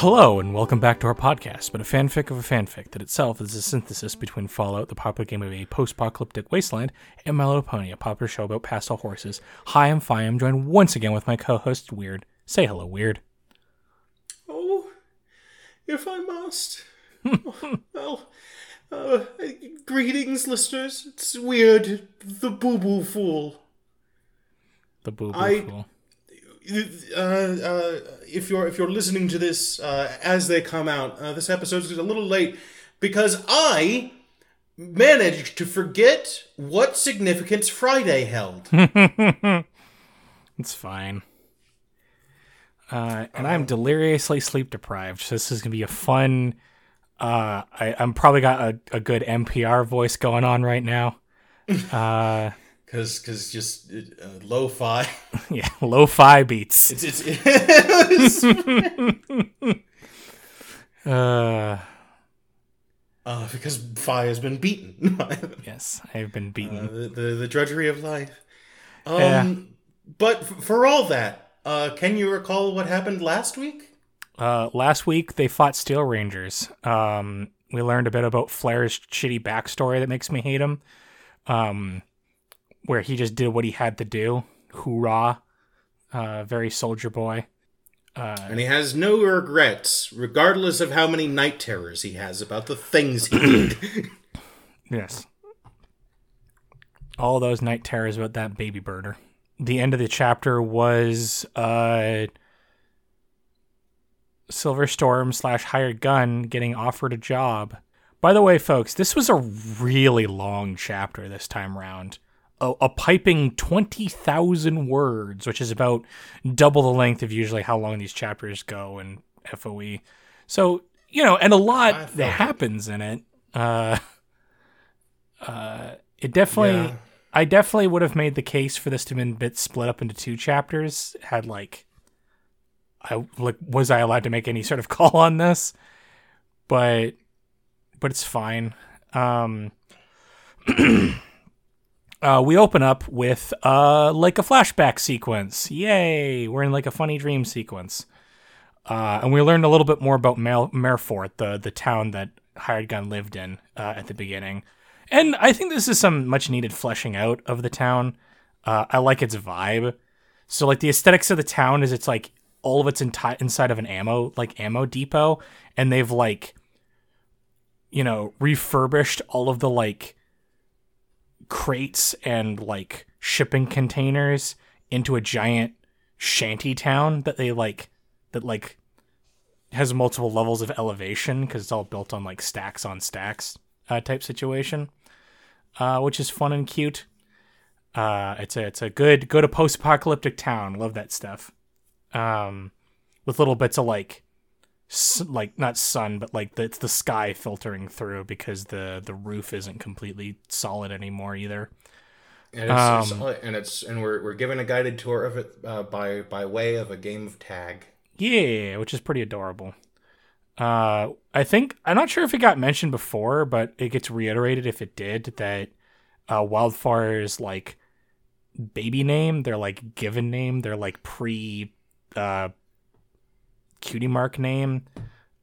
Hello, and welcome back to our podcast, but a fanfic of a fanfic that itself is a synthesis between Fallout, the popular game of a post apocalyptic wasteland, and My Little Pony, a popular show about pastel horses. Hi, I'm Fi. I'm joined once again with my co host, Weird. Say hello, Weird. Oh, if I must. well, uh, greetings, listeners. It's weird. The Boo Boo Fool. The boo boo I- fool. Uh, uh, if you're if you're listening to this uh, as they come out, uh, this episode is a little late because I managed to forget what significance Friday held. It's fine. Uh, and I'm deliriously sleep deprived, so this is gonna be a fun. Uh, I, I'm probably got a, a good NPR voice going on right now. Cause, cause just uh, lo-fi. yeah, lo-fi beats. It's it's, it's Uh, uh, because Fi has been beaten. yes, I've been beaten. Uh, the, the the drudgery of life. Um, Yeah. But f- for all that, uh, can you recall what happened last week? Uh, last week they fought Steel Rangers. Um, we learned a bit about Flair's shitty backstory that makes me hate him. Um, where he just did what he had to do. Hoorah! Uh, very soldier boy. Uh, And he has no regrets, regardless of how many night terrors he has about the things he did. Yes. All those night terrors about that baby birder. The end of the chapter was uh Silver Storm slash hired gun getting offered a job. By the way, folks, this was a really long chapter this time round. A, a piping 20,000 words, which is about double the length of usually how long these chapters go in FOE. So, you know, and a lot that happens in it. Uh, uh, it definitely, Yeah. I definitely would have made the case for this to have been bit split up into two chapters. Had like, I like, was I allowed to make any sort of call on this? But, but it's fine. Um, uh, we open up with uh like a flashback sequence. Yay! We're in like a funny dream sequence. Uh, and we learned a little bit more about Merefort, the the town that Hired Gun lived in uh, at the beginning. And I think this is some much needed fleshing out of the town. Uh, I like its vibe. So like the aesthetics of the town is it's like all of it's enti- inside of an ammo like ammo depot, and they've like you know refurbished all of the like crates and like shipping containers into a giant shanty town that they like that like has multiple levels of elevation because it's all built on like stacks on stacks uh, type situation, uh, which is fun and cute. Uh, it's a it's a good go to post apocalyptic town. Love that stuff. Um, with little bits of like like not sun but like the, it's the sky filtering through because the the roof isn't completely solid anymore either. And it's, Um, it's and it's and we're we're given a guided tour of it uh, by by way of a game of tag. Yeah, which is pretty adorable. Uh, I think I'm not sure if it got mentioned before, but it gets reiterated if it did that uh, Wildfire's like baby name, their like given name, their like pre uh, cutie mark name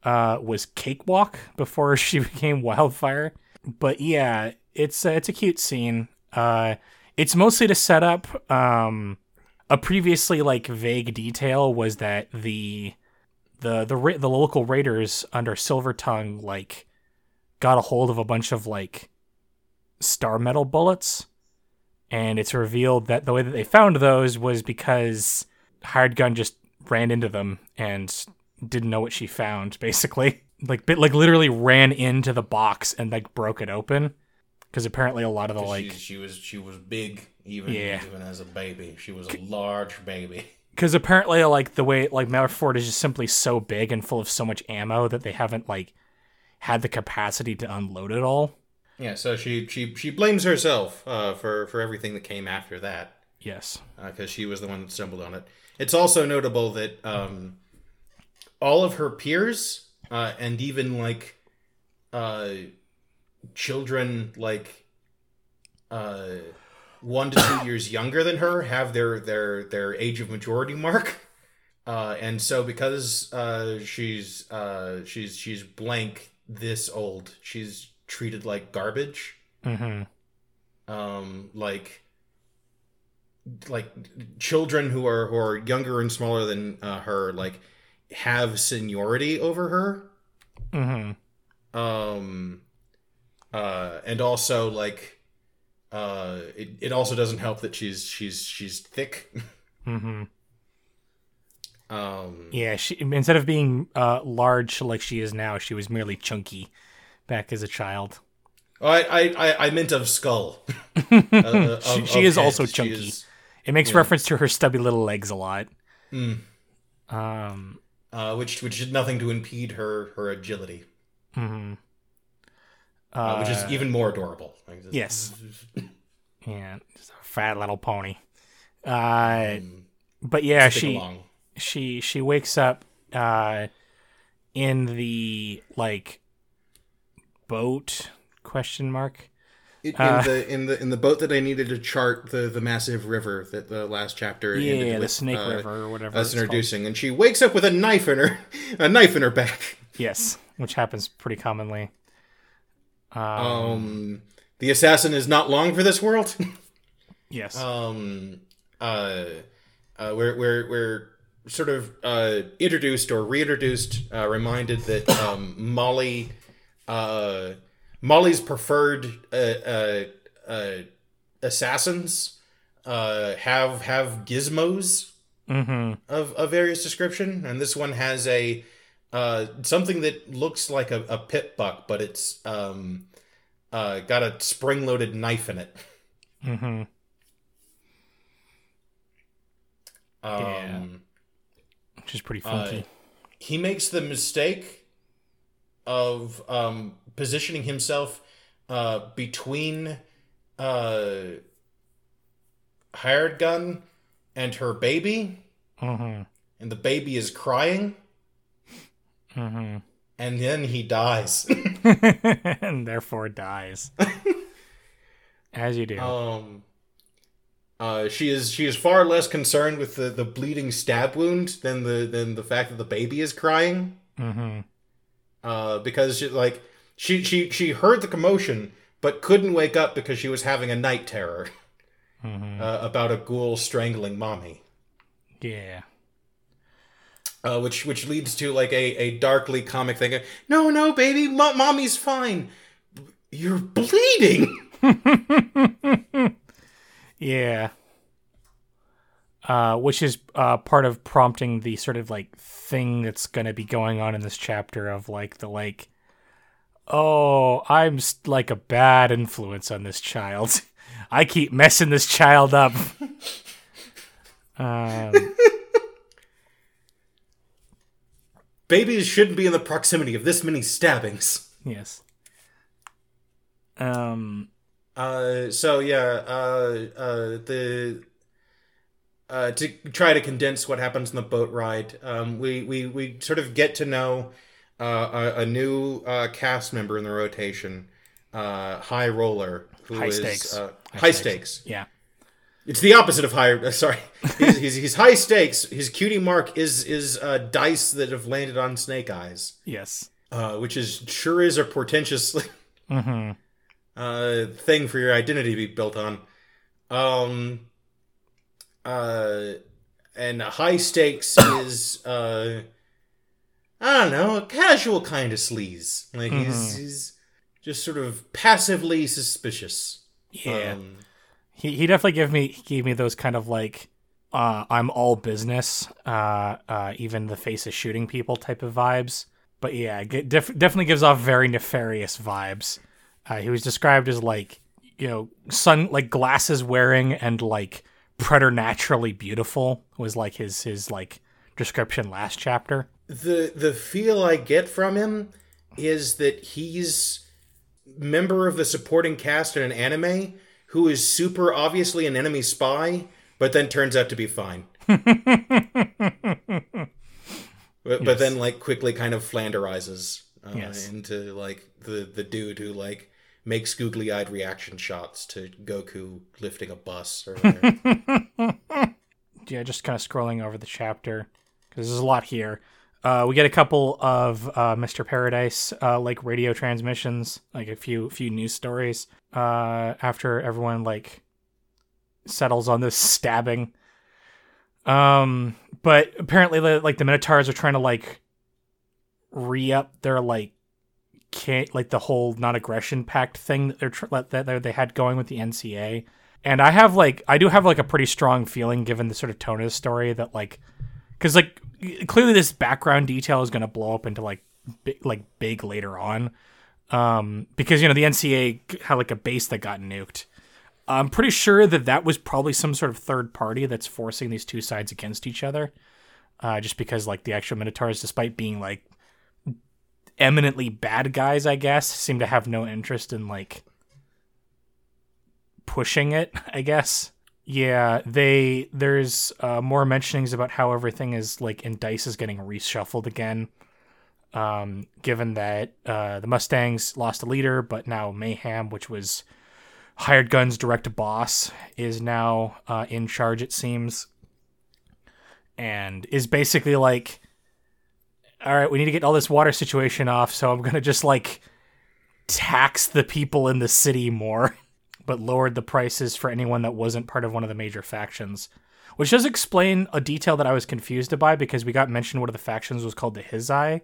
uh, was Cakewalk before she became Wildfire. But yeah, it's uh, it's a cute scene. Uh, it's mostly to set up. Um, a previously like vague detail was that the the the ra- the local raiders under Silver Tongue like got a hold of a bunch of like star metal bullets, and it's revealed that the way that they found those was because Hired Gun just ran into them and didn't know what she found. Basically, like bit like literally ran into the box and like broke it open because apparently a lot of the like she, she was she was big even Yeah. even as a baby. She was a large baby. because apparently like the way like Malford is just simply so big and full of so much ammo that they haven't like had the capacity to unload it all. Yeah, so she she she blames herself uh, for for everything that came after that. Yes. because she was the one that stumbled on it. It's also notable that um, all of her peers uh, and even like uh, children like uh, one to two years younger than her have their their their age of majority mark. uh, and so because uh, she's uh, she's she's blank this old, she's treated like garbage. Mm-hmm. Um, like like children who are who are younger and smaller than uh, her, like have seniority over her. Mm-hmm. Um, uh, and also like uh, it, it also doesn't help that she's she's she's thick. Mm-hmm. um, Yeah, she instead of being uh, large like she is now, she was merely chunky back as a child. Oh, I, I, I- meant of skull. Uh, of- She, of is head. also She chunky. is, It makes reference to her stubby little legs a lot. Mm. Um, uh, which which did nothing to impede her her agility, mhm. uh, which is Uh, even more adorable. Like, yes. yeah, just a fat little pony. Uh, Mm, but yeah, stick she along. she she wakes up uh, in the like boat question mark. In, uh, the in the in the boat that I needed to chart the the massive river that the last chapter ended Yeah, the Snake uh, River or whatever. us it's called. introducing, and she wakes up with a knife in her a knife in her back. Yes, which happens pretty commonly. Um, Um, the assassin is not long for this world. yes. um uh, uh we're we're we're sort of uh introduced or reintroduced uh reminded that um molly uh molly's preferred uh uh, uh assassins uh have have gizmos mm-hmm. of of various description and this one has a uh something that looks like a, a Pip-Buck but it's um uh got a spring loaded knife in it Mm-hmm. um Yeah. Which is pretty Uh, funky. he makes the mistake of um, positioning himself uh, between uh, hired gun and her baby, mm-hmm. and the baby is crying, Mm-hmm. and then he dies. and therefore dies. As you do. um, uh, she is she is far less concerned with the, the bleeding stab wound than the than the fact that the baby is crying. mm-hmm. uh, because she, like she she she heard the commotion but couldn't wake up because she was having a night terror Mm-hmm. uh, about a ghoul strangling mommy, Yeah. uh, which which leads to like a, a darkly comic thing. No, no, baby, Mo- mommy's fine. You're bleeding. Yeah. Uh, which is uh, part of prompting the sort of like thing that's going to be going on in this chapter of like the like, oh, I'm like a bad influence on this child. I keep messing this child up. um, Babies shouldn't be in the proximity of this many stabbings. yes. Um, Uh, so yeah, uh, uh, the uh, to try to condense what happens in the boat ride, um, we we we sort of get to know uh, a, a new uh, cast member in the rotation, uh, High Roller, who High is, stakes. uh, High high, stakes. stakes. yeah. It's the opposite of high. Uh, sorry, he's, he's, he's high stakes. His cutie mark is is uh, dice that have landed on snake eyes, Yes. uh, which is sure is a portentous Mm-hmm. uh, thing for your identity to be built on. Um, uh, and high stakes is uh, I don't know, a casual kind of sleaze. Like he's he's just sort of passively suspicious. Yeah. Um, He he definitely gave me he gave me those kind of like uh I'm all business, uh uh even the face is shooting people type of vibes. But yeah, def- definitely gives off very nefarious vibes. Uh, he was described as like you know sun like glasses wearing and like preternaturally beautiful was like his his like description last chapter. The the feel I get from him is that he's member of the supporting cast in an anime who is super obviously an enemy spy, but then turns out to be fine. but, but then like quickly kind of flanderizes uh, Yes. into like the the dude who like makes googly eyed reaction shots to Goku lifting a bus or yeah, just kind of scrolling over the chapter because there's a lot here. Uh, we get a couple of uh, Mr. Paradise uh, like radio transmissions, like a few few news stories. Uh, after everyone like settles on this stabbing, um, but apparently the, like the Minotaurs are trying to like re up their like can't like the whole non-aggression pact thing that they're tr- that they had going with the NCA. And I have like I do have like a pretty strong feeling given the sort of tone of the story that like cuz like clearly this background detail is going to blow up into like big, like big later on. Um because you know the NCA had like a base that got nuked. I'm pretty sure that that was probably some sort of third party that's forcing these two sides against each other. Uh, just because like the actual Minotaurs, despite being like eminently bad guys, I guess, seem to have no interest in like pushing it, I guess. Yeah, they there's uh, more mentionings about how everything is like in dice is getting reshuffled again. Um, given that uh, the Mustangs lost a leader, but now Mayhem, which was hired guns direct boss, is now uh, in charge. It seems, and is basically like all right, we need to get all this water situation off, so I'm gonna just like tax the people in the city more, but lowered the prices for anyone that wasn't part of one of the major factions. Which does explain a detail that I was confused by because we got mentioned one of the factions was called the Hizai,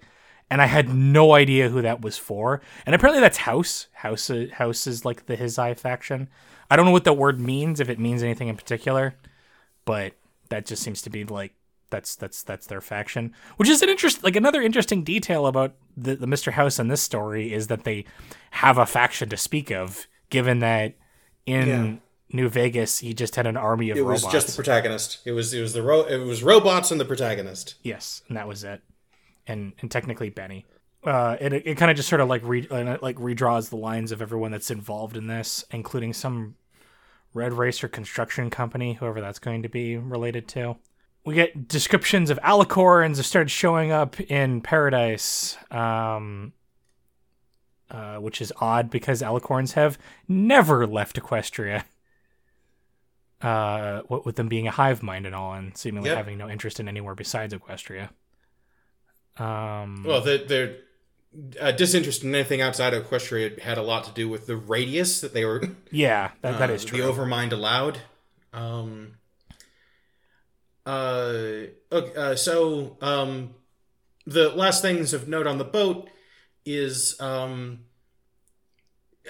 and I had no idea who that was for. And apparently that's House. House uh, House is like the Hizai faction. I don't know what that word means, if it means anything in particular, but that just seems to be like that's that's that's their faction which is an interest like another interesting detail about the, the mr house in this story is that they have a faction to speak of given that in yeah. new vegas he just had an army of it was robots. just the protagonist. It was it was the ro- it was robots and the protagonist. Yes and that was it. And and technically benny. Uh, it it kind of just sort of like re, uh, like redraws the lines of everyone that's involved in this, including some Red Racer construction company, whoever that's going to be related to. We get descriptions of alicorns have started showing up in Paradise, um, uh, which is odd because alicorns have never left Equestria. Uh, what with them being a hive mind and all, and seemingly yep. having no interest in anywhere besides Equestria. Um, well, their uh, disinterest in anything outside of Equestria had a lot to do with the radius that they were. Yeah, that, that uh, is true. The Overmind allowed. Um, uh, okay, uh, so um, the last things of note on the boat is um,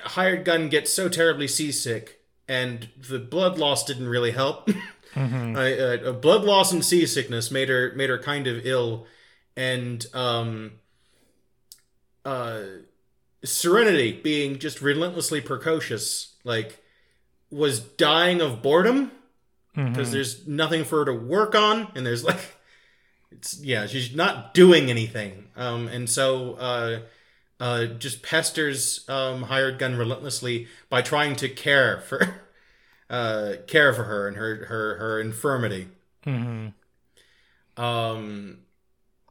hired gun gets so terribly seasick, and the blood loss didn't really help. mm-hmm. uh, blood loss and seasickness made her made her kind of ill, and um, uh, Serenity being just relentlessly precocious, like was dying of boredom because mm-hmm. there's nothing for her to work on, and there's like, it's yeah, she's not doing anything, um, and so uh, uh, just pesters um, hired gun relentlessly by trying to care for, uh, care for her and her her her infirmity. Mm-hmm. Um,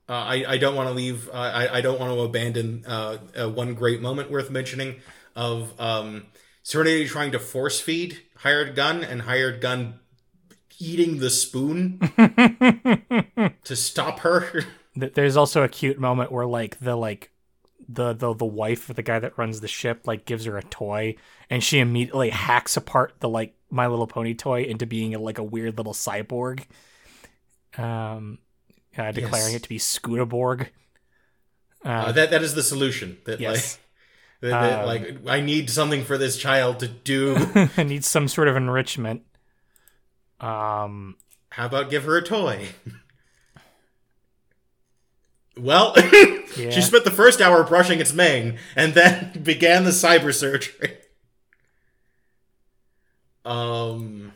uh, I I don't want to leave. Uh, I I don't want to abandon uh, uh, one great moment worth mentioning of um, Serenity trying to force feed hired gun and hired gun eating the spoon to stop her. There's also a cute moment where like the like the the the wife of the guy that runs the ship like gives her a toy and she immediately hacks apart the like My Little Pony toy into being a, like a weird little cyborg. Um, uh, declaring yes. it to be Scootaborg. Uh, uh, that that is the solution. That yes. like that, that, um, like I need something for this child to do. I need some sort of enrichment. Um, how about give her a toy? well, yeah. she spent the first hour brushing its mane and then began the cyber surgery. Um,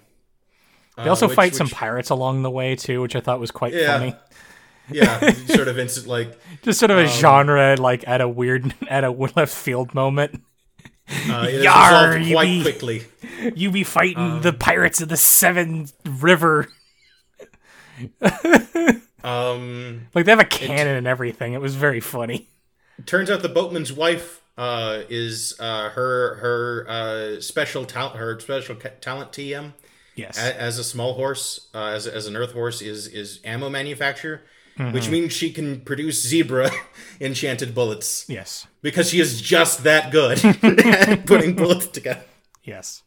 they also uh, which, fight which, some pirates along the way too, which I thought was quite yeah. funny. yeah, sort of instant like just sort of a um, genre like at a weird at a left field moment. Uh, it Yar, quite be, quickly. You be fighting um, the pirates of the Seven River. Um, like they have a cannon it, and everything. It was very funny. Turns out the boatman's wife uh, is uh, her her uh, special talent her special talent TM. Yes, as, as a small horse, uh, as as an earth horse is is ammo manufacturer, which means she can produce zebra enchanted bullets Yes. because she is just that good at putting bullets together. Yes.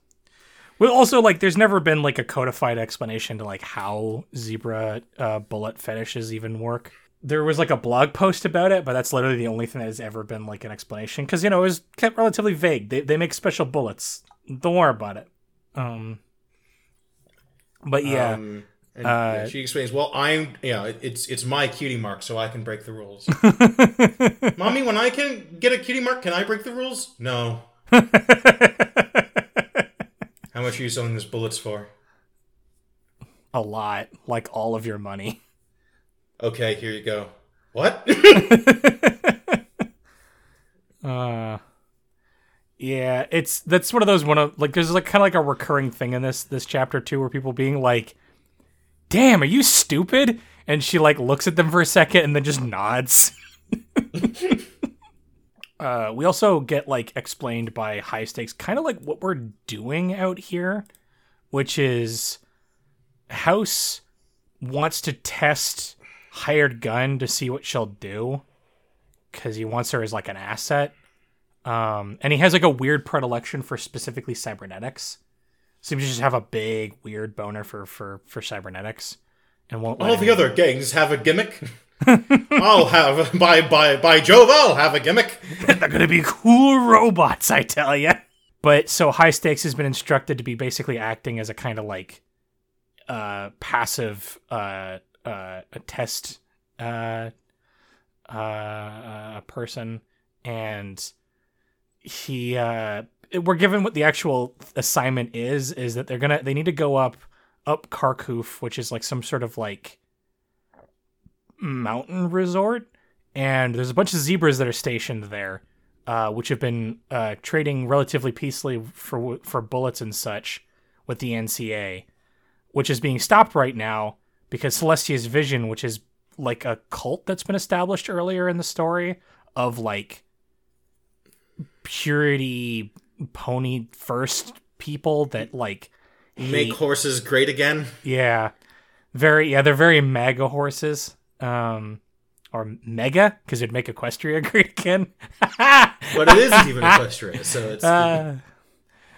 Well, also like, there's never been like a codified explanation to like how zebra uh, bullet fetishes even work. There was like a blog post about it, but that's literally the only thing that has ever been like an explanation because you know it was kept relatively vague. They they make special bullets. Don't worry about it. Um. But yeah, Um, and Uh, yeah, she explains, "Well, I'm, yeah, it- it's it's my cutie mark, so I can break the rules." Mommy, when I can get a cutie mark, can I break the rules? No. How much are you selling this bullets for? a lot, like all of your money. Okay, here you go. What? Uh yeah, it's that's one of those one of like there's like kind of like a recurring thing in this this chapter too where people being like, "Damn, are you stupid?" and she like looks at them for a second and then just nods. uh we also get like explained by high stakes kind of like what we're doing out here, which is House wants to test hired gun to see what she'll do because he wants her as like an asset. Um, and he has like a weird predilection for specifically cybernetics. Seems to just have a big weird boner for for for cybernetics, and won't. All the him- other gangs have a gimmick. I'll have by by by Jove, I'll have a gimmick. They're gonna be cool robots, I tell you. But so high stakes has been instructed to be basically acting as a kind of like uh passive uh uh a test uh uh, person and he uh we're given what the actual assignment is is that they're gonna they need to go up up Kharkov, which is like some sort of like mountain resort and there's a bunch of zebras that are stationed there uh, which have been uh, trading relatively peacefully for for bullets and such with the NCA, which is being stopped right now because Celestia's vision, which is like a cult that's been established earlier in the story of like purity pony first people that like Make horses great again. yeah very yeah they're very mega horses um or mega because it'd make equestria great again But it isn't even Equestria, so it's Uh,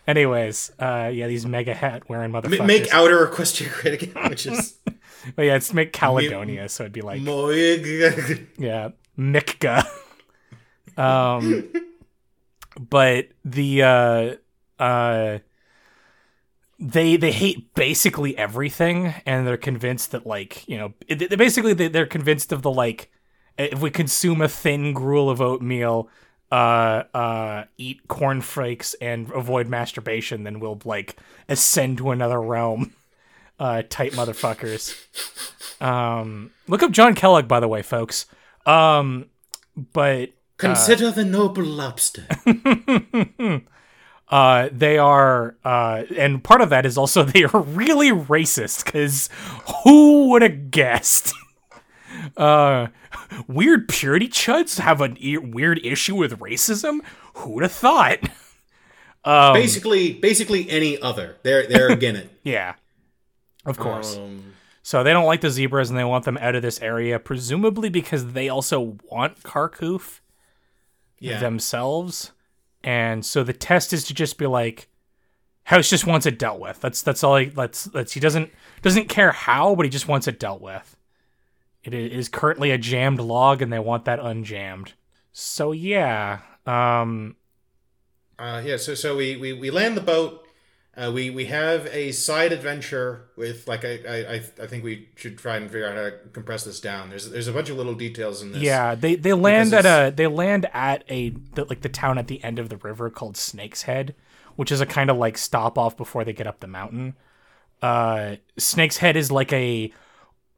anyways, uh, yeah, these mega hat wearing motherfuckers. Make outer equestria great again, which is but yeah, it's make Caledonia, so it'd be like Moig. yeah, Mikka. um, but the uh, uh, they they hate basically everything, and they're convinced that like you know, it, they- basically they, they're convinced of the like if we consume a thin gruel of oatmeal. Uh, uh, eat cornflakes and avoid masturbation, then we'll like ascend to another realm. Uh, tight motherfuckers. Um, look up John Kellogg, by the way, folks. Um, but Consider the noble lobster. uh, they are, uh, and part of that is also they are really racist. Because who would have guessed? uh, weird purity chuds have a e- weird issue with racism. Who'd have thought? Um, basically, basically any other. They're they're again it. yeah, of course. Um, So they don't like the zebras and they want them out of this area, presumably because they also want Kharkov yeah. themselves. And so the test is to just be like, House just wants it dealt with. That's that's all he that's that's he doesn't doesn't care how, but he just wants it dealt with. It is currently a jammed log and they want that unjammed. So yeah. Um Uh, yeah, so so we, we, we land the boat. Uh, we we have a side adventure with like I, I I think we should try and figure out how to compress this down. There's there's a bunch of little details in this. Yeah, they they land at a they land at a the, like the town at the end of the river called Snake's Head, which is a kind of like stop off before they get up the mountain. Uh, Snake's Head is like a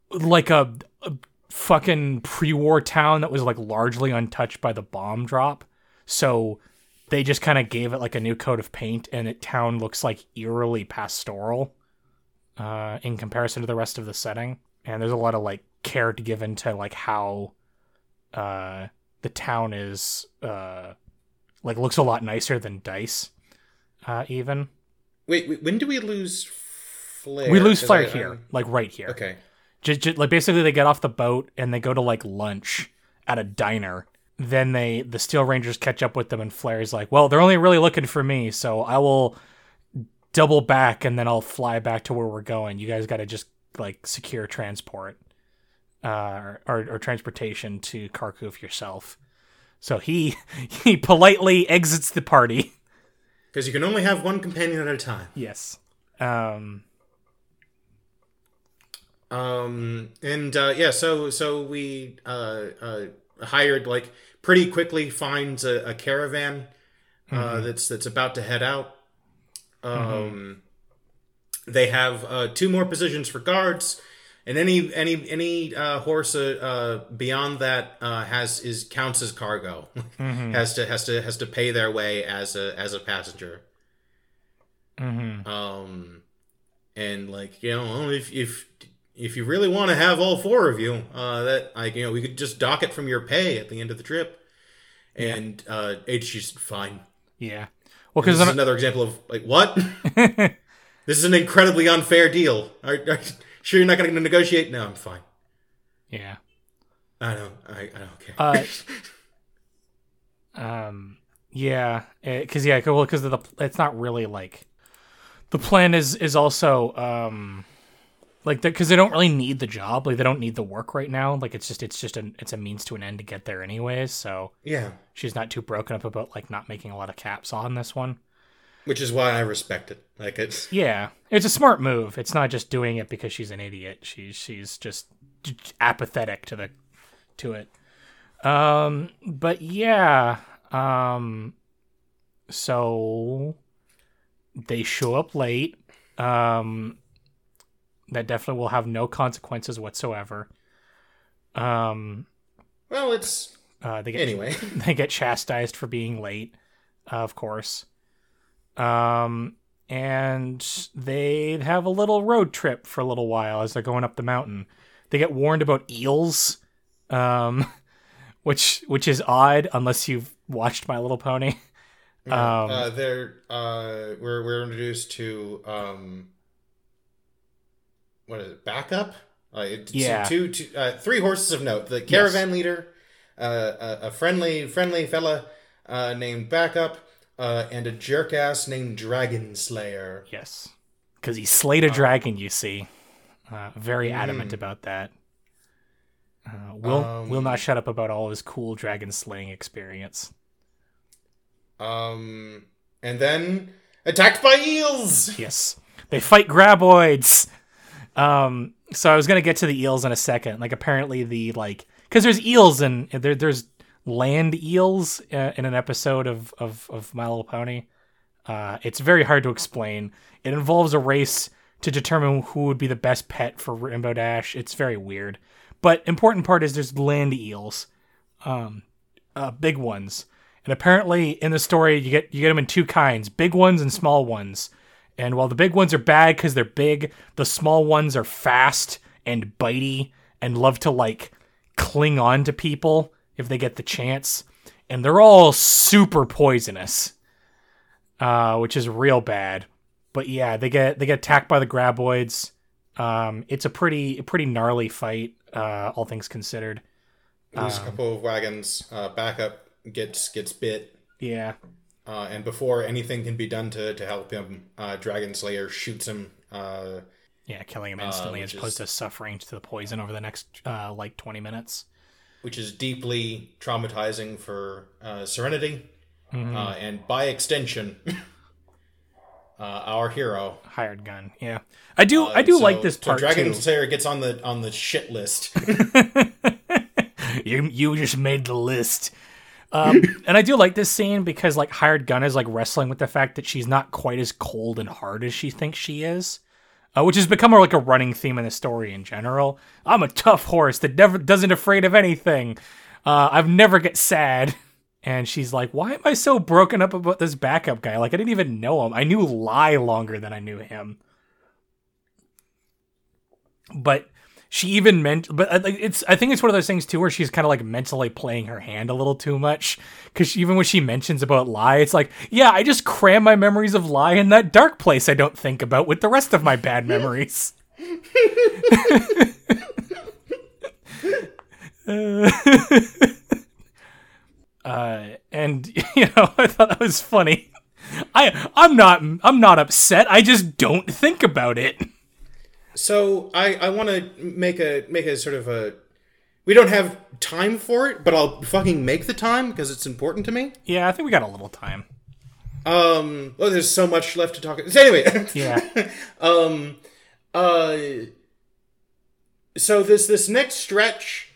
like a, a fucking pre-war town that was like largely untouched by the bomb drop. So they just kind of gave it like a new coat of paint, and it town looks like eerily pastoral uh, in comparison to the rest of the setting. And there's a lot of like care given to like how uh, the town is uh, like looks a lot nicer than Dice. Uh, even Wait, wait, when do we lose Flair? we lose I- here, I'm- like right here. Okay. Just, like basically, they get off the boat and they go to like lunch at a diner. Then they the Steel Rangers catch up with them, and Flair's like, "Well, they're only really looking for me, so I will double back and then I'll fly back to where we're going. You guys got to just like secure transport uh, or, or transportation to Kharkov yourself." So he he politely exits the party. Because you can only have one companion at a time. Yes. Um, Um, and uh, yeah, so so we uh, uh, hired like pretty quickly finds a, a caravan uh, that's that's about to head out. Um, they have uh, two more positions for guards, and any any any uh, horse uh, uh, beyond that uh, has is counts as cargo. has to has to has to pay their way as a as a passenger. mhm. Um, and like you know, if if if you really want to have all four of you, uh, that like you know, we could just dock it from your pay at the end of the trip. And uh, HG's fine. Yeah. Well, This because is another example of like what? this is an incredibly unfair deal. Are, are you sure you're not going to negotiate? No, I'm fine. yeah. I don't. I, I don't care. Uh, um. Yeah. Because yeah. Well, because the it's not really like the plan is is also um like because they don't really need the job. Like they don't need the work right now. Like it's just it's just a it's a means to an end to get there anyways so yeah, she's not too broken up about like not making a lot of caps on this one. Which is why I respect it. Like it's yeah. It's a smart move. It's not just doing it because she's an idiot. She's she's just apathetic to the to it. Um but yeah um so they show up late. Um that definitely will have no consequences whatsoever um well, it's uh they get anyway. they get chastised for being late, uh, of course. Um, and they have a little road trip for a little while as they're going up the mountain. They get warned about eels, um, which which is odd unless you've watched My Little Pony. Um, uh, they're uh, we're we're introduced to um, what is it? Backup. Uh, Yeah. Two, two, uh, three horses of note. The caravan leader, uh, a, a friendly friendly fella uh, named Backup, uh, and a jerk ass named Dragon Slayer. Yes, because he slayed a dragon. You see, uh, very adamant Mm. about that. Uh, will Um, will not shut up about all his cool dragon slaying experience. Um, and then attacked by eels. Yes. They fight graboids. Um, so I was gonna get to the eels in a second. Like apparently the like because there's eels and there there's land eels uh, in an episode of of of My Little Pony. Uh, it's very hard to explain. It involves a race to determine who would be the best pet for Rainbow Dash. It's very weird. But important part is there's land eels, um, uh, big ones, and apparently in the story you get you get them in two kinds: big ones and small ones. And while the big ones are bad because they're big, the small ones are fast and bitey and love to like cling on to people if they get the chance. And they're all super poisonous, uh, which is real bad. But yeah, they get they get attacked by the graboids. Um, it's a pretty pretty gnarly fight, uh, all things considered. Lose a couple of wagons. Uh, backup gets gets bit. Yeah, Uh, and before anything can be done to, to help him, uh, Dragon Slayer shoots him. Uh, yeah, killing him instantly which as opposed is- to suffering to the poison over the next uh, like twenty minutes. which is deeply traumatizing for uh, Serenity, Mm-hmm. uh, and by extension, uh, our hero. Hired gun. Yeah, I do. I do So- like this so part Dragon too. Slayer gets on the on the shit list. you you just made the list. Um, and I do like this scene because like hired gun is like wrestling with the fact that she's not quite as cold and hard as she thinks she is, uh, which has become more like a running theme in the story in general. I'm a tough horse that never doesn't afraid of anything. Uh, I've never get sad. And she's like, "Why am I so broken up about this backup guy? Like I didn't even know him. I knew Lie longer than I knew him." But she even meant but uh, it's i think it's one of those things too where she's kind of like mentally playing her hand a little too much because even when she mentions about lie it's like yeah i just cram my memories of lie in that dark place i don't think about with the rest of my bad memories uh, and you know, I thought that was funny. I I'm not I'm not upset. I just don't think about it. So I I want to make a make a sort of a. We don't have time for it, but I'll fucking make the time because it's important to me. Yeah, I think we got a little time. Um. Well, there's so much left to talk. So anyway. Yeah. um. Uh. So this this next stretch,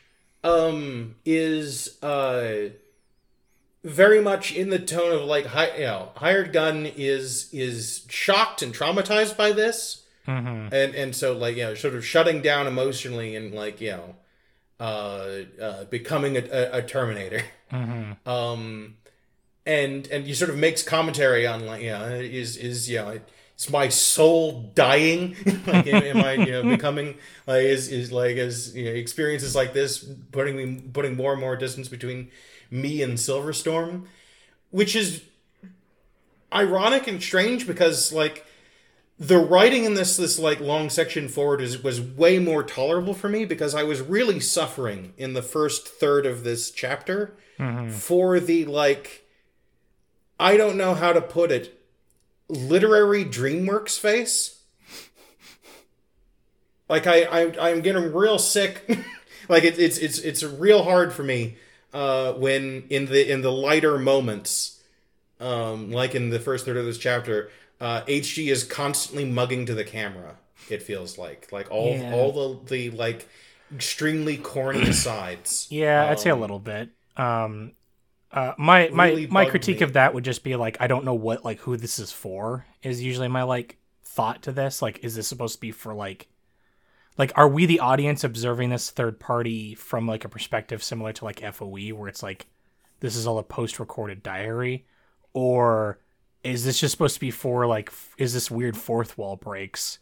um, is uh very much in the tone of like hi, you know hired gun is is shocked and traumatized by this hmm and and so like you know sort of shutting down emotionally and like you know uh, uh becoming a, a, a terminator. Hmm um and and he sort of makes commentary on like you know is is you know is my soul dying? Like am, am i you know becoming like is is like as you know experiences like this putting me putting more and more distance between me and silverstorm which is ironic and strange because like the writing in this this like long section forward is was way more tolerable for me because I was really suffering in the first third of this chapter for the like I don't know how to put it literary DreamWorks face. Like I, I I'm getting real sick. like it, it's it's it's real hard for me uh, when in the in the lighter moments, um, like in the first third of this chapter, uh, HG is constantly mugging to the camera. It feels like like all Yeah. all the the like extremely corny sides. Yeah, I'd say a Um, little bit. Um, uh, my my really my bugged critique me. of that would just be like, I don't know what like who this is for. Is usually my like thought to this. Like, is this supposed to be for like, like, are we the audience observing this third party from like a perspective similar to like FOE, where it's like, this is all a post recorded diary, or is this just supposed to be for like, f- is this weird fourth wall breaks?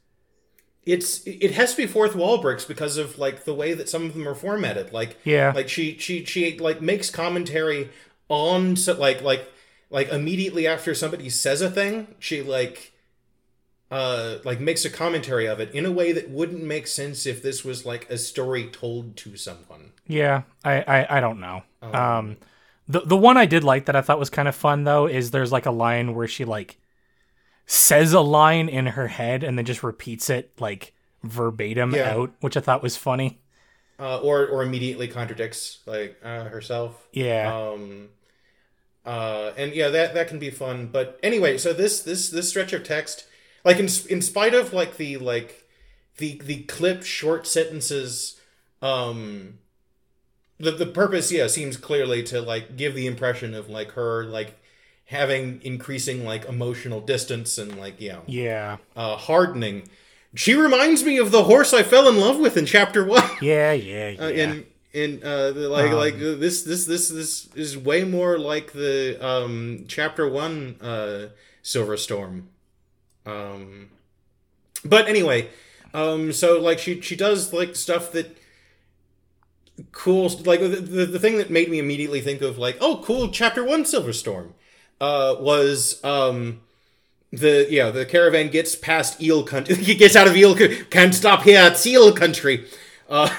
It's it has to be fourth wall breaks because of like the way that some of them are formatted. Like Yeah. like she she she like makes commentary on so like like like immediately after somebody says a thing, she like uh like makes a commentary of it in a way that wouldn't make sense if this was like a story told to someone. Yeah, I, I, I don't know. Um, the the one I did like that I thought was kind of fun though is there's like a line where she like says a line in her head and then just repeats it like verbatim Yeah. out, which I thought was funny. Uh, or or immediately contradicts like uh, herself. Yeah, um uh and yeah that that can be fun but anyway so this this this stretch of text like in in spite of like the like the the clipped short sentences um the the purpose yeah seems clearly to like give the impression of like her like having increasing like emotional distance and like you know yeah, uh hardening. She reminds me of the horse i fell in love with in chapter 1 yeah, yeah, yeah. uh, in in uh the, like Um, like uh, this this this this is way more like the um chapter one uh silver storm. Um but anyway um so like she she does like stuff that cool like the, the, the thing that made me immediately think of like oh cool chapter one silver storm uh was um the yeah the caravan gets past eel country he gets out of eel can't stop here it's eel country. Uh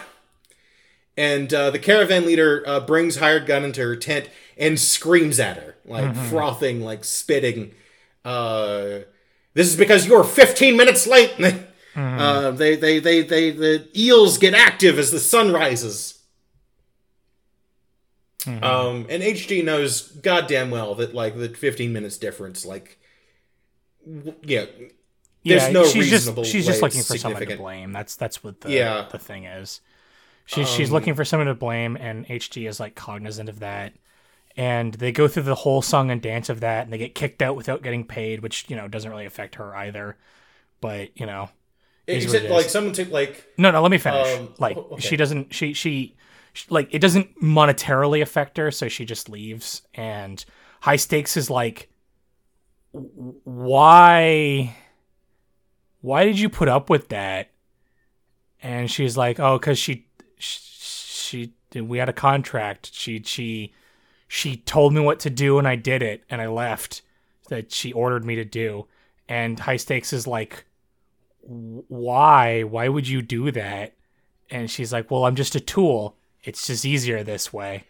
and uh, the caravan leader uh, brings hired gun into her tent and screams at her like frothing like spitting uh this is because you're 15 minutes late. Uh, they, they they they the eels get active as the sun rises um and hg knows goddamn well that like the 15 minutes difference like w- yeah yeah, there's no she's reasonable just she's just looking for someone to blame. That's that's what the Yeah. Um, the thing is. She's she's looking for someone to blame, and HG is like cognizant of that. And they go through the whole song and dance of that, and they get kicked out without getting paid, which you know doesn't really affect her either. But you know, except it like someone took like No, no, let me finish. Um, like okay. she doesn't she, she she like it doesn't monetarily affect her, so she just leaves and high stakes is like why why did you put up with that? And she's like, "Oh, cuz she she we had a contract. She she she told me what to do and I did it and I left that she ordered me to do." And high stakes is like why why would you do that and she's like well i'm just a tool it's just easier this way.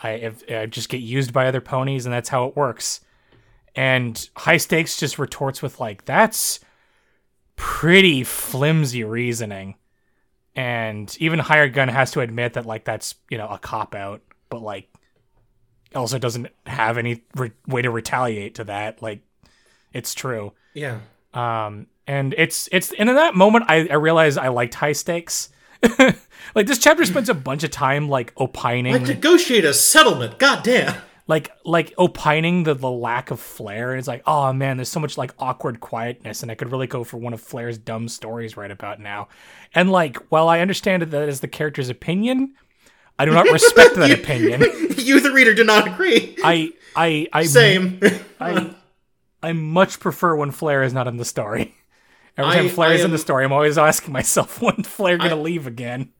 I, if, I just get used by other ponies, and that's how it works. And high stakes just retorts with like, that's pretty flimsy reasoning. And even hired gun has to admit that like that's you know a cop out, but like also doesn't have any re- way to retaliate to that. Like it's true. Yeah. Um, and it's it's and in that moment I, I realized I liked high stakes. like this chapter spends a bunch of time like opining Like negotiate a settlement. God damn. like like opining the, the lack of flair and it's like oh man there's so much like awkward quietness and i could really go for one of flair's dumb stories right about now and like while i understand that that is the character's opinion i do not respect that opinion you, the reader, do not agree. i i i Same. I, I much prefer when Flair is not in the story. Every I- time Flair I is in the story, I'm always asking myself when Flair gonna leave again.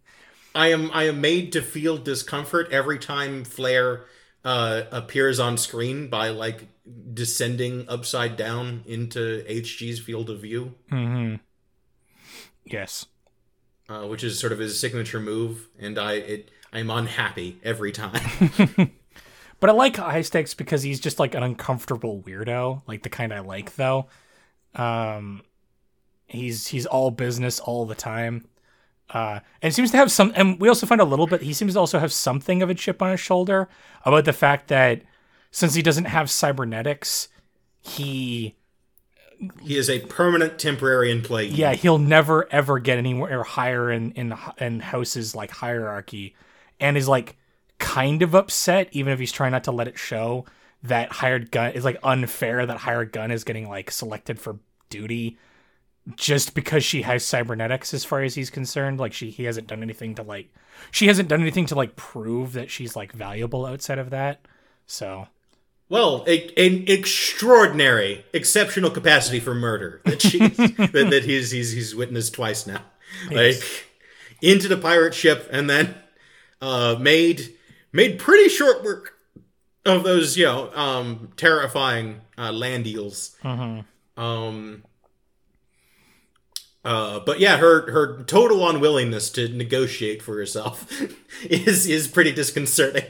I am I am made to feel discomfort every time Flair uh, appears on screen by like descending upside down into HG's field of view, Yes. uh, which is sort of his signature move, and I it I'm unhappy every time. But I like high stakes because he's just like an uncomfortable weirdo, like the kind I like though. Um he's he's all business all the time. Uh and seems to have some and we also find a little bit he seems to also have something of a chip on his shoulder about the fact that since he doesn't have cybernetics, he he is a permanent temporary employee. yeah he'll never ever get anywhere higher in in in house's like hierarchy and is like kind of upset even if he's trying not to let it show that hired gun is like unfair that hired gun is getting like selected for duty just because she has cybernetics as far as he's concerned like she he hasn't done anything to like she hasn't done anything to like prove that she's like valuable outside of that so Well, a, an extraordinary, exceptional capacity for murder that she that, that he's he's he's witnessed twice now. Like into the pirate ship and then uh made made pretty short work of those, you know, um terrifying uh land eels. Um uh, but yeah, her her total unwillingness to negotiate for herself is is pretty disconcerting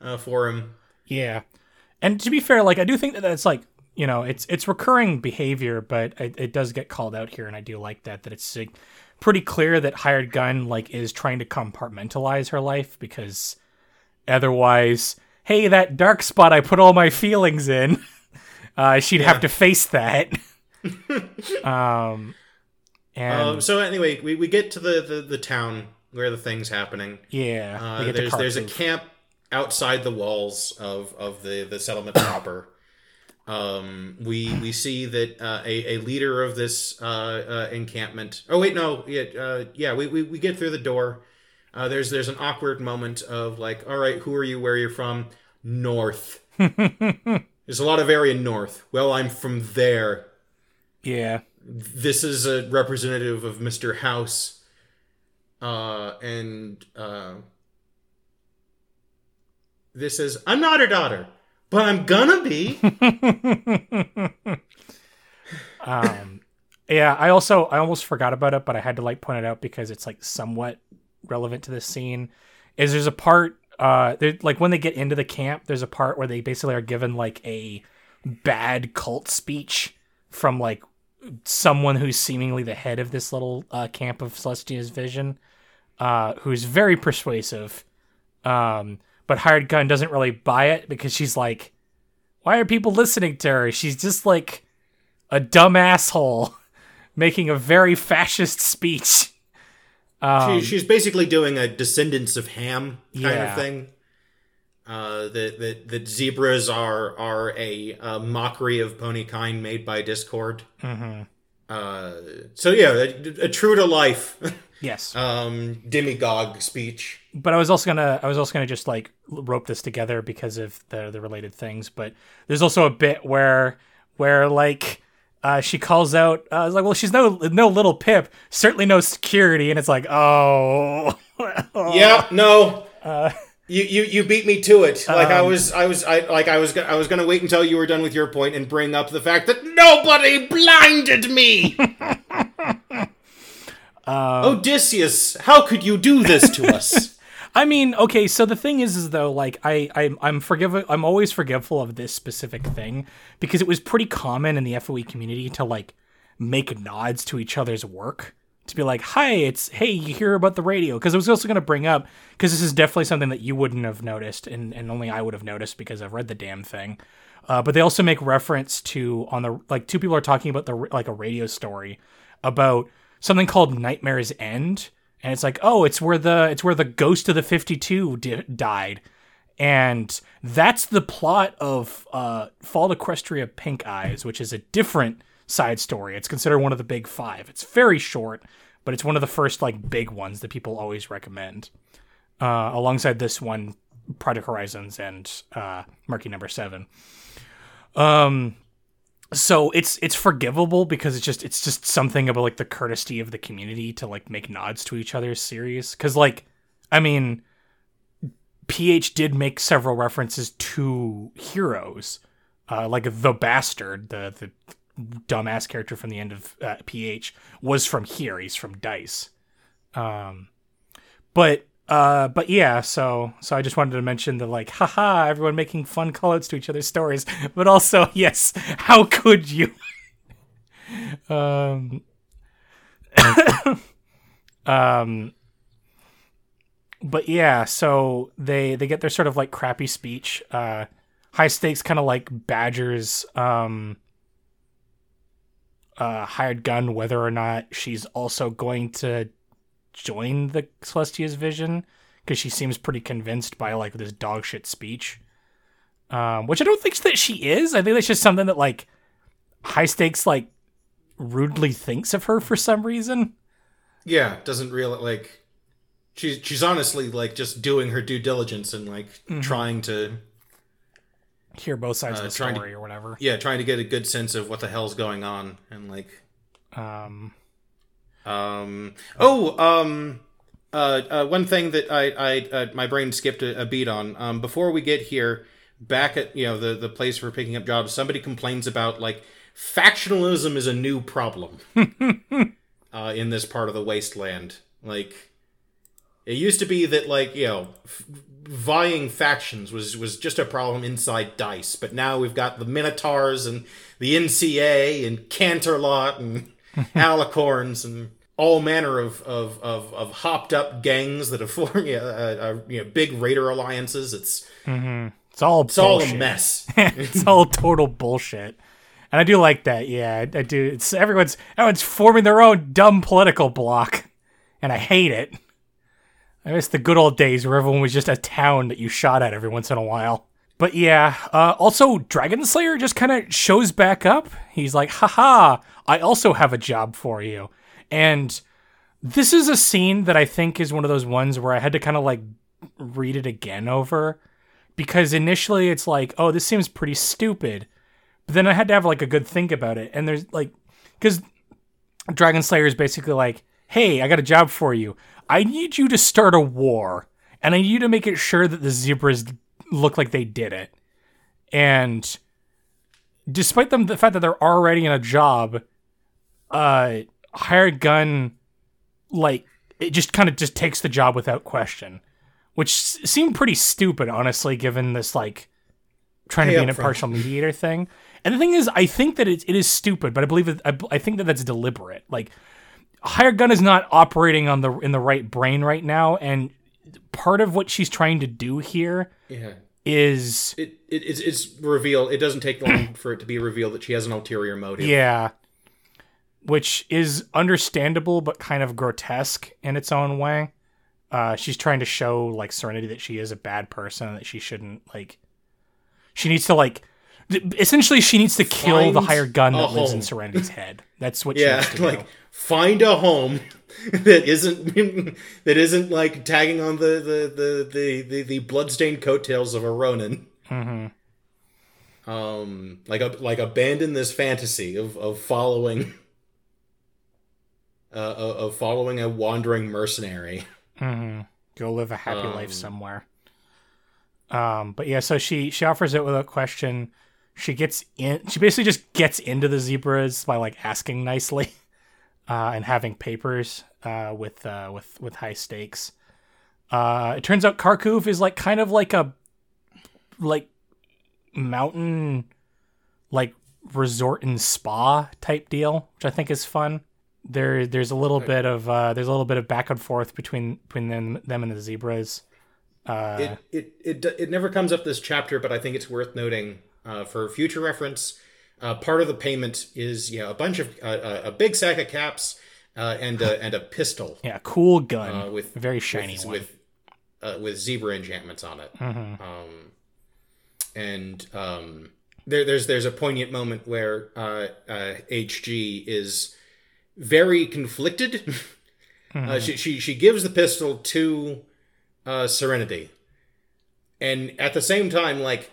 uh, for him. Yeah, and to be fair, like I do think that that's like you know it's it's recurring behavior, but it, it does get called out here, and I do like that that it's like, pretty clear that hired gun like is trying to compartmentalize her life because otherwise, hey, that dark spot I put all my feelings in, uh, she'd have to face that. um, and Um, so anyway, we, we get to the, the, the town where the thing's happening. yeah, Uh, we get to there's there's a camp outside the walls of, of the, the settlement proper. Um, we we see that uh, a, a leader of this uh, uh, encampment. Oh wait, no, yeah, uh, yeah. We, we, we get through the door. Uh, there's there's an awkward moment of like, all right, who are you? Where are you from? North. there's a lot of area north. Well, I'm from there. Yeah. this is a representative of Mr. House, uh, and uh, this is I'm not her daughter, but I'm gonna be. um yeah i also i almost forgot about it but i had to like point it out because it's like somewhat relevant to this scene is there's a part uh like when they get into the camp there's a part where they basically are given like a bad cult speech from like someone who's seemingly the head of this little uh, camp of celestia's vision uh who's very persuasive um but hired gun doesn't really buy it because she's like why are people listening to her she's just like a dumb asshole making a very fascist speech. Um, she, she's basically doing a Descendants of Ham kind Yeah. of thing. Uh, that that that zebras are are a, uh mockery of pony kind made by Discord. Mm-hmm. Uh, so yeah, a, a true to life yes, um, demagogue speech. but I was also gonna I was also gonna just like rope this together because of the the related things. But there's also a bit where where like. Uh, she calls out. Uh, I was like, "Well, she's no no Littlepip. Certainly no security." And it's like, "Oh, Yeah, no. Uh, you, you you beat me to it. Like I Um, was I was I like I was I was gonna wait until you were done with your point and bring up the fact that nobody blinded me. Uh, Odysseus, how could you do this to us? I mean, okay, so the thing is, is though, like I, I'm I'm forgive I'm always forgiveful of this specific thing because it was pretty common in the FOE community to like make nods to each other's work to be like, "Hi, it's hey, you hear about the radio?" Because I was also going to bring up because this is definitely something that you wouldn't have noticed, and and only I would have noticed because I've read the damn thing. Uh, but they also make reference to on the like two people are talking about the like a radio story about something called Nightmare's End, and it's like, oh, it's where the it's where the ghost of the Fifty Two di- died, and that's the plot of uh, Fallout Equestria Pink Eyes, which is a different side story. It's considered one of the big five. It's very short, but it's one of the first like big ones that people always recommend. Uh, alongside this one, Project Horizons and uh, Murky Number Seven. Um, so it's it's forgivable because it's just it's just something about like the courtesy of the community to like make nods to each other's series. Because like, I mean, PH did make several references to heroes, uh, like the bastard, the the dumbass character from the end of uh, PH was from here. He's from Dice. Um, but uh, but yeah, so so I just wanted to mention the like, haha, everyone making fun callouts to each other's stories, but also yes, how could you? um, um, but yeah, so they they get their sort of like crappy speech. Uh, high stakes kind of like badgers. Um, uh, hired gun whether or not she's also going to join the Celestia's vision because she seems pretty convinced by like this dog shit speech. Um, which I don't think that she is. I think that's just something that like high stakes like rudely thinks of her for some reason. Yeah, doesn't really like she's she's honestly like just doing her due diligence and like mm-hmm. trying to hear both sides uh, of the story to, or whatever. Yeah, trying to get a good sense of what the hell's going on and like um um oh um uh, uh one thing that I I uh, my brain skipped a, a, beat on um before we get here back at you know the the place for picking up jobs somebody complains about like factionalism is a new problem uh in this part of the wasteland like it used to be that like you know f- vying factions was was just a problem inside Dice, but now we've got the Minotaurs and the NCA and Canterlot and Alicorns and all manner of, of, of, of, hopped up gangs that have formed you know, uh, uh, you know, big raider alliances. It's mm-hmm. it's all it's bullshit. all a mess. it's all total bullshit. And I do like that. Yeah, I, I do. It's everyone's everyone's forming their own dumb political block, and I hate it. I miss the good old days where everyone was just a town that you shot at every once in a while. But yeah, uh, also Dragon Slayer just kind of shows back up. He's like, haha, I also have a job for you. And this is a scene that I think is one of those ones where I had to kind of like read it again over because initially it's like, oh, this seems pretty stupid. But then I had to have like a good think about it. And there's like, because Dragon Slayer is basically like, hey, I got a job for you. I need you to start a war, and I need you to make it sure that the zebras look like they did it. And despite them, the fact that they're already in a job, uh, hired gun, like it just kind of just takes the job without question, which seemed pretty stupid, honestly, given this like trying to be an impartial mediator thing. And the thing is, I think that it, it is stupid, but I believe that I, I think that that's deliberate. Like Hired Gun is not operating on the in the right brain right now, and part of what she's trying to do here yeah. is it, it it's, it's revealed. It doesn't take long for it to be revealed that she has an ulterior motive. Yeah, which is understandable but kind of grotesque in its own way. Uh, she's trying to show like Serenity that she is a bad person that she shouldn't like. She needs to like essentially she needs to kill Find the hired gun that lives home. in Serenity's head. That's what yeah, she needs to like find a home that isn't that isn't like tagging on the the the the, the, the bloodstained coattails of a Ronin. Mm-hmm. Um, like a like abandon this fantasy of of following. Uh, of following a wandering mercenary. Mm-hmm. Go live a happy um, life somewhere. Um, but yeah, so she she offers it without question. She gets in. She basically just gets into the zebras by like asking nicely. Uh, and having papers uh, with uh, with with high stakes. Uh, it turns out Kharkov is like kind of like a like mountain like resort and spa type deal, which I think is fun. There there's a little bit of uh, there's a little bit of back and forth between between them them and the zebras. Uh, it, it it it never comes up this chapter, but I think it's worth noting uh, for future reference. Uh, part of the payment is yeah a bunch of uh, uh, a big sack of caps uh, and a, and a pistol yeah, cool gun uh, with very shiny with one. with, uh, with zebra enchantments on it. Mhm. Um, and um, there, there's there's a poignant moment where uh, uh, HG is very conflicted. uh, she, she she gives the pistol to uh, Serenity, and at the same time, like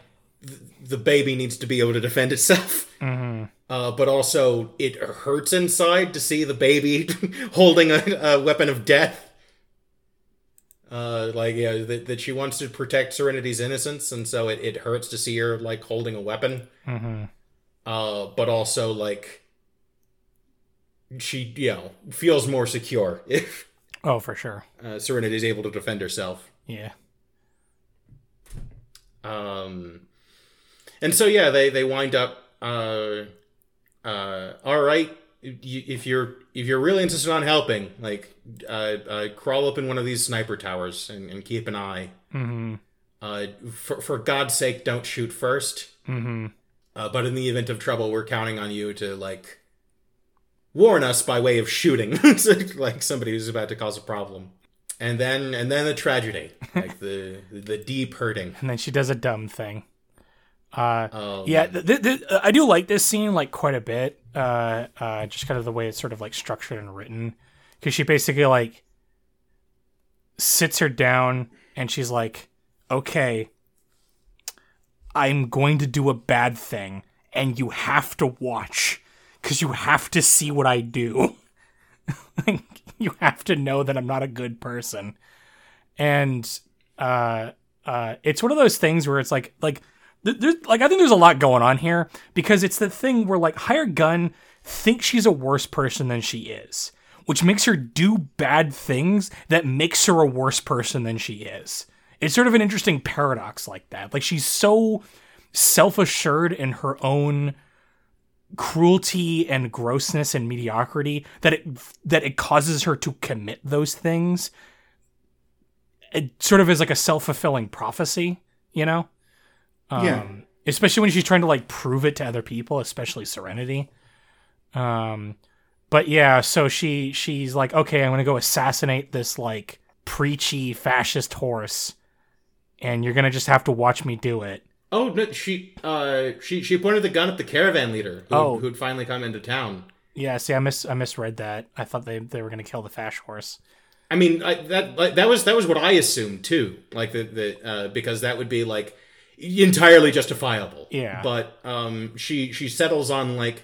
the baby needs to be able to defend itself. Mhm. Uh, but also, it hurts inside to see the baby holding a, a weapon of death. Uh, like yeah, that, that she wants to protect Serenity's innocence, and so it, it hurts to see her like holding a weapon. Mhm. Uh, but also like she, you know, feels more secure if Oh, for sure. uh, Serenity's able to defend herself. Yeah. Um, and so yeah, they they wind up. Uh, uh, all right, if you're if you're really insistent on helping, like uh, uh, crawl up in one of these sniper towers and, and keep an eye. Mm-hmm. Uh, for for God's sake, don't shoot first. Mm-hmm. Uh, but in the event of trouble, we're counting on you to like warn us by way of shooting, like somebody who's about to cause a problem. And then and then the tragedy, like the the deep hurting. And then she does a dumb thing. Uh, Um, yeah, th- th- th- I do like this scene like quite a bit. Uh, uh, just kind of the way it's sort of like structured and written, because she basically like sits her down and she's like, "Okay, I'm going to do a bad thing, and you have to watch, because you have to see what I do. like, you have to know that I'm not a good person." And uh, uh, it's one of those things where it's like like there's like I think there's a lot going on here because it's the thing where like Hired Gun thinks she's a worse person than she is, which makes her do bad things that makes her a worse person than she is. It's sort of an interesting paradox like that. Like she's so self-assured in her own cruelty and grossness and mediocrity that it that it causes her to commit those things it sort of is like a self-fulfilling prophecy you know um, Yeah. especially when she's trying to like prove it to other people especially serenity um but yeah so she she's like okay i'm gonna go assassinate this like preachy fascist horse and you're gonna just have to watch me do it Oh no, she uh she she pointed the gun at the caravan leader who Oh. who'd finally come into town. yeah see i mis i misread that i thought they, they were gonna kill the fash horse I mean, I, that like, that was that was what I assumed too. Like the the uh, because that would be like entirely justifiable. Yeah. But um, she she settles on like.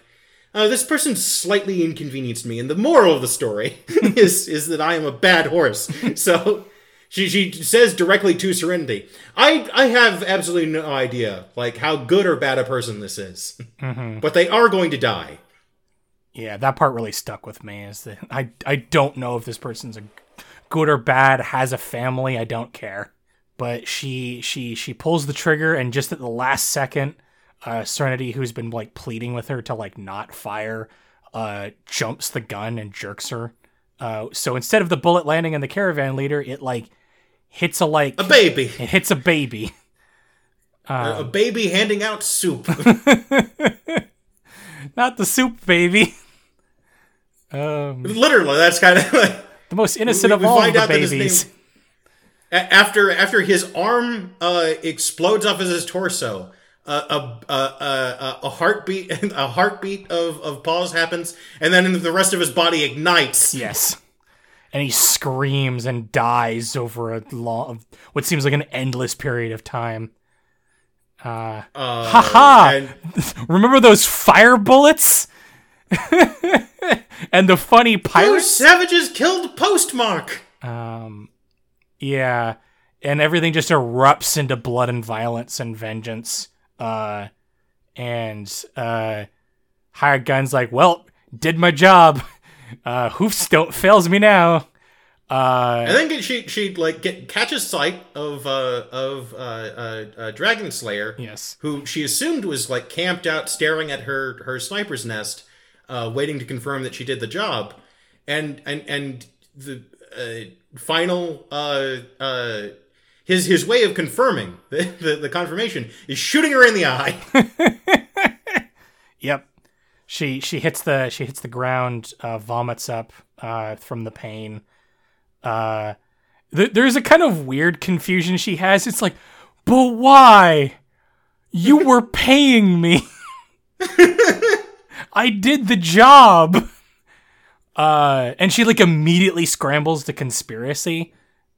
Uh, this person slightly inconvenienced me, and the moral of the story is is that I am a bad horse. So she she says directly to Serenity, "I I have absolutely no idea like how good or bad a person this is, but they are going to die." Yeah, that part really stuck with me. Is that I I don't know if this person's a good or bad, has a family. I don't care, but she she she pulls the trigger, and just at the last second, uh, Serenity, who's been like pleading with her to like not fire, uh, jumps the gun and jerks her. Uh, so instead of the bullet landing on the caravan leader, it like hits a like A baby, it hits a baby. a a baby handing out soup. Not the soup baby. Um, Literally, that's kind of like. the most innocent We- of we all the out that his babies. After after his arm uh, explodes off of his torso, uh, a, a, a a heartbeat a heartbeat of, of pause happens, and then the rest of his body ignites. Yes. And he screams and dies over a long, what seems like an endless period of time. Uh, Uh, haha! and Remember those fire bullets? and the funny pirates. those savages killed Postmark. Um, yeah. And everything just erupts into blood and violence and vengeance. Uh, and, uh, hired guns like, well, did my job. Uh, hoofs don't fails me now. Uh, And then she she like get catches sight of uh of uh, uh, uh Dragon Slayer, yes. who she assumed was like camped out staring at her her sniper's nest, uh, waiting to confirm that she did the job, and and and the uh, final uh uh his his way of confirming the, the the confirmation is shooting her in the eye. Yep. She she hits the she hits the ground, uh, vomits up uh, from the pain. Uh, th- there's a kind of weird confusion she has. It's like, but why? You were paying me. I did the job. Uh, and she like immediately scrambles to conspiracy.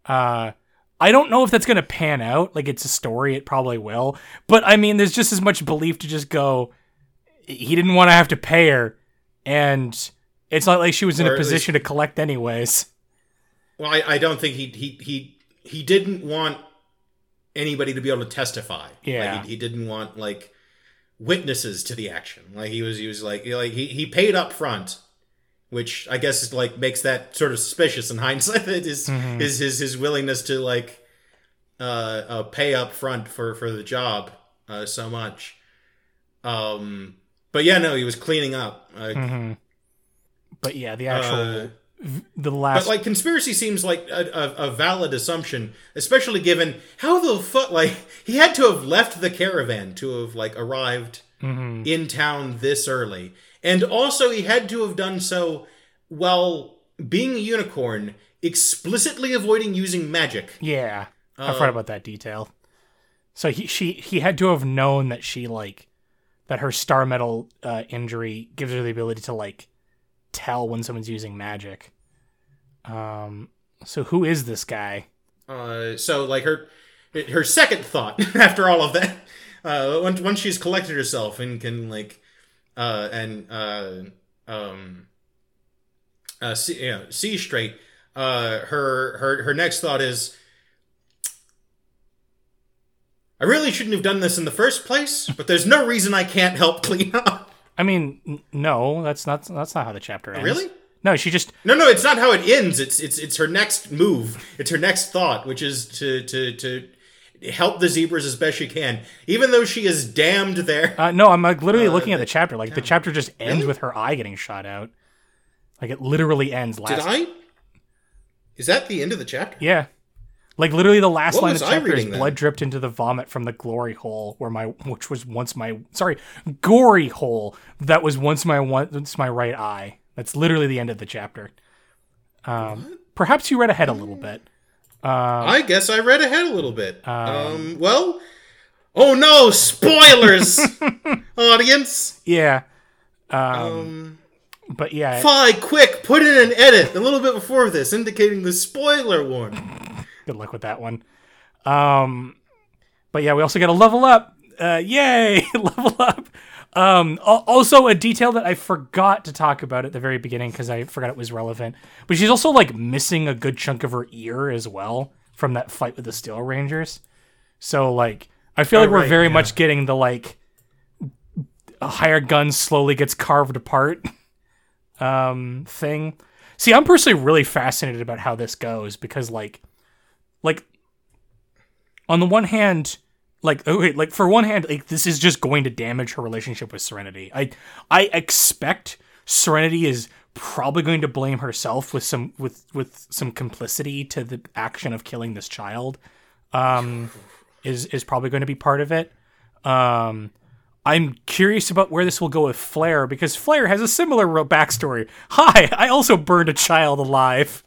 Uh, I don't know if that's gonna pan out. Like it's a story, it probably will. But I mean, there's just as much belief to just go he didn't want to have to pay her, and it's not like she was in Or a at least- position to collect anyways. Well, I, I don't think he he he he didn't want anybody to be able to testify. Yeah. like, he, he didn't want like witnesses to the action. Like he was he was like like he, he paid up front, which I guess is like makes that sort of suspicious in hindsight. Is Mhm. his his his willingness to like uh, uh pay up front for for the job uh so much. Um, but yeah, no, he was cleaning up. Uh, hmm But yeah, the actual uh, the last But like conspiracy seems like a, a, a valid assumption, especially given how the fuck like he had to have left the caravan to have like arrived Mhm. in town this early, and also he had to have done so while being a unicorn, explicitly avoiding using magic. yeah, I Uh, forgot about that detail. So he she he had to have known that she like that her star metal uh, injury gives her the ability to like tell when someone's using magic. Um. So who is this guy? Uh, so like her her second thought after all of that, uh, once once she's collected herself and can like uh, and uh, um, uh, see, you know, see straight, uh, her her her next thought is. I really shouldn't have done this in the first place, but there's no reason I can't help clean up. I mean, n- no, that's not that's not how the chapter ends. Really? No, she just No, no, it's not how it ends. It's it's it's her next move. It's her next thought, which is to to to help the zebras as best she can, even though she is damned there. Uh, no, I'm like literally Uh, looking at the- the chapter. Like the chapter just ends Really? with her eye getting shot out. Like it literally ends last. Did I? Is that the end of the chapter? Yeah. Like literally the last What line of the chapter is reading then? blood dripped into the vomit from the glory hole where my which was once my sorry gory hole that was once my once my right eye. That's literally the end of the chapter. Um, perhaps you read ahead a little bit. I guess I read ahead a little bit. Um, well, oh no, spoilers, audience. Yeah. Um, Um, but yeah, Fi, quick, put in an edit a little bit before this, indicating the spoiler warning. good luck with that one. Um, but yeah, we also got to level up. Uh, yay, level up. Um, also a detail that I forgot to talk about at the very beginning because I forgot it was relevant. But she's also like missing a good chunk of her ear as well from that fight with the Steel Rangers. So like, I feel Oh, like we're right, very yeah. much getting the like a hired gun slowly gets carved apart um thing. See, I'm personally really fascinated about how this goes because like like on the one hand like oh wait, like for one hand like this is just going to damage her relationship with Serenity. I I expect Serenity is probably going to blame herself with some with with some complicity to the action of killing this child. Um is is probably going to be part of it. Um I'm curious about where this will go with Flair because Flair has a similar backstory. Hi, I also burned a child alive.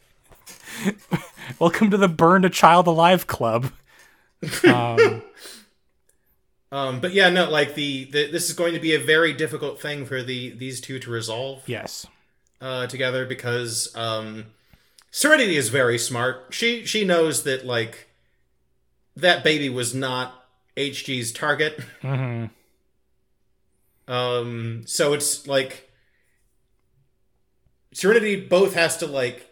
Welcome to the Burned a Child Alive Club. Um, Um, but yeah, no, like the, the this is going to be a very difficult thing for the these two to resolve. yes. uh, together because um, Serenity is very smart. She she knows that like that baby was not HG's target. hmm Um, so it's like Serenity both has to like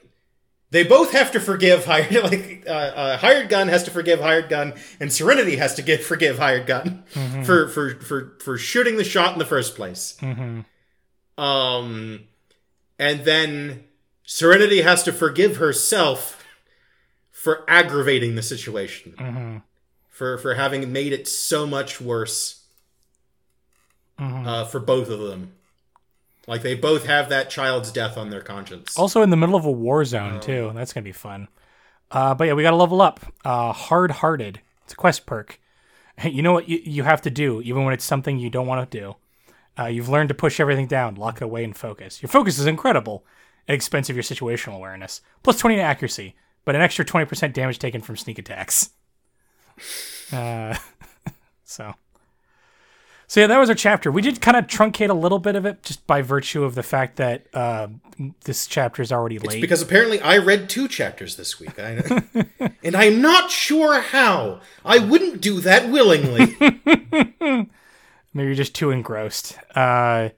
they both have to forgive hired like uh, uh, hired gun has to forgive hired gun and Serenity has to get forgive hired gun for for for for shooting the shot in the first place. hmm Um, and then Serenity has to forgive herself for aggravating the situation, for for having made it so much worse uh, for both of them. Like they both have that child's death on their conscience. Also in the middle of a war zone too. That's gonna be fun. Uh, but yeah, we gotta level up. Uh, Hard hearted. It's a quest perk. You know what you, you have to do, even when it's something you don't want to do. Uh, you've learned to push everything down, lock it away, and focus. Your focus is incredible at expense of your situational awareness. Plus 20 to accuracy, but an extra 20% damage taken from sneak attacks. Uh, so. So yeah, that was our chapter. We did kind of truncate a little bit of it just by virtue of the fact that uh, this chapter is already late. Because apparently I read two chapters this week, I, and I'm not sure how. I wouldn't do that willingly. Maybe you're just too engrossed. Uh,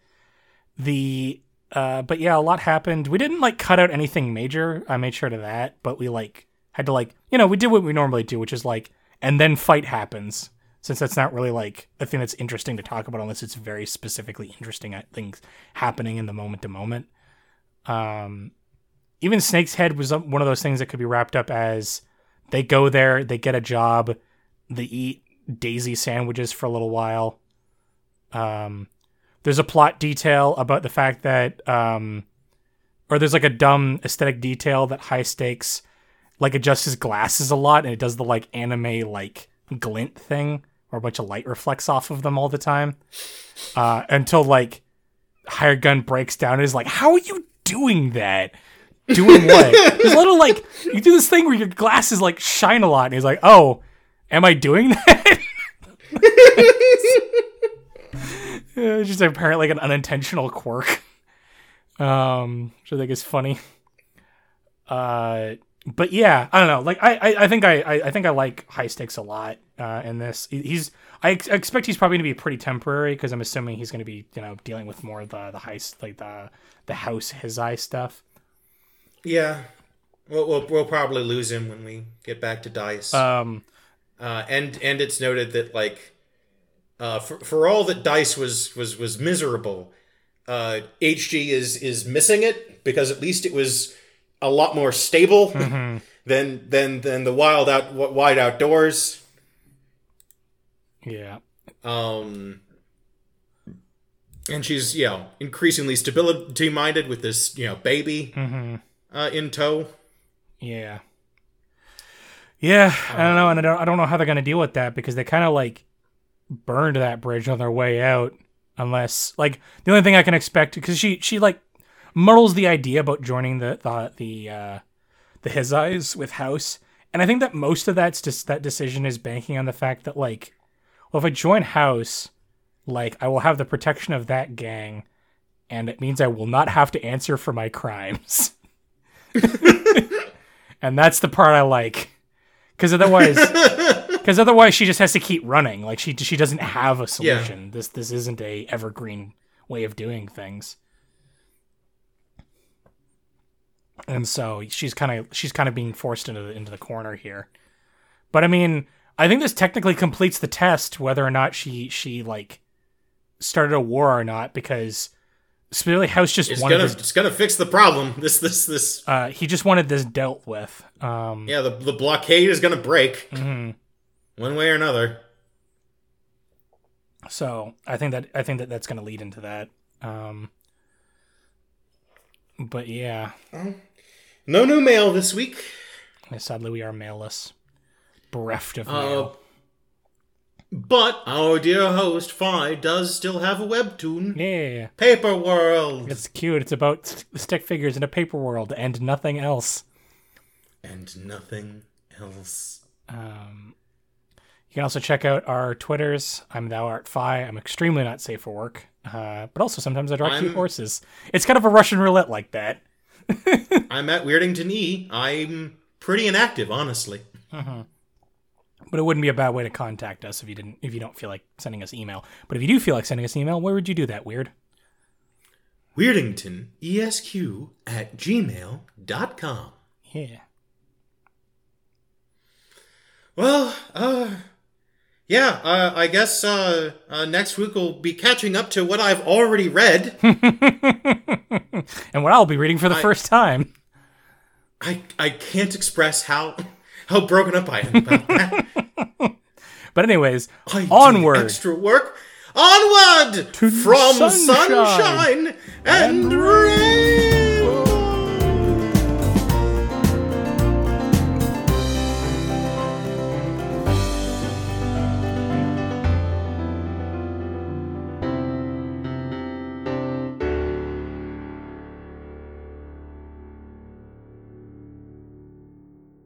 the uh, but yeah, a lot happened. We didn't like cut out anything major. I made sure to that, but we like had to like you know we did what we normally do, which is like and then fight happens. Since that's not really like a thing that's interesting to talk about unless it's very specifically interesting at things happening in the moment to moment. Um, even Snake's Head was one of those things that could be wrapped up as they go there, they get a job, they eat daisy sandwiches for a little while. Um, there's a plot detail about the fact that, um, or there's like a dumb aesthetic detail that high stakes like adjusts his glasses a lot and it does the like anime like glint thing where a bunch of light reflects off of them all the time. Uh, until like hired gun breaks down and is like, How are you doing that? Doing what? There's a little like you do this thing where your glasses like shine a lot, and he's like, Oh, am I doing that? it's just apparently like an unintentional quirk. Um, which I think is funny. Uh but yeah, I don't know. Like I, I, I think I, I, I think I like high stakes a lot uh, in this. He's, I ex- expect he's probably going to be pretty temporary because I'm assuming he's going to be, you know, dealing with more of the the heist, like the the house his eye stuff. Yeah, we'll, we'll we'll probably lose him when we get back to Dice. Um, uh, and and it's noted that like, uh, for for all that Dice was was was miserable, uh, HG is is missing it because at least it was a lot more stable Mm-hmm. than than than the wild out wide outdoors. Yeah, Um, and she's you know increasingly stability minded with this you know baby Mm-hmm. uh, in tow. yeah, yeah. I don't know, and I don't, I don't know how they're going to deal with that because they kind of like burned that bridge on their way out. Unless, like, the only thing I can expect because she she like muddles the idea about joining the the the uh, the his eyes with House, and I think that most of that's just that decision is banking on the fact that like, well, if I join House, like I will have the protection of that gang, and it means I will not have to answer for my crimes, and that's the part I like, because otherwise. Because otherwise, she just has to keep running. Like she she doesn't have a solution. This this isn't a evergreen way of doing things. and so she's kind of she's kind of being forced into the, into the corner here. But I mean, I think this technically completes the test whether or not she she like started a war or not because Spilly House just It's wanted gonna this. it's gonna fix the problem. This this this Uh, he just wanted this dealt with. Um, yeah the the blockade is gonna break mhm. one way or another. So I think that I think that that's going to lead into that. Um, but yeah, No new mail this week. sadly we are mailless, bereft of Uh, but our dear host Fi does still have a webtoon. yeah, Paper World. it's cute. It's about st- stick figures in a paper world and nothing else. And nothing else. Um, you can also check out our Twitters. I'm thou art fi. I'm extremely not safe for work, uh, but also sometimes I draw cute I'm- horses. It's kind of a Russian roulette like that. I'm at Weirdington E. I'm pretty inactive, honestly. But it wouldn't be a bad way to contact us if you didn't if you don't feel like sending us email. But if you do feel like sending us email, where would you do that? Weird. Weirdington ESQ at gmail.com. Yeah. Well, uh, yeah, uh, I guess uh, uh, next week we'll be catching up to what I've already read. and what I'll be reading for the first time. I I can't express how how oh, broken up I am about that. But anyways, I onward. extra work. Onward To from sunshine sunshine and rain.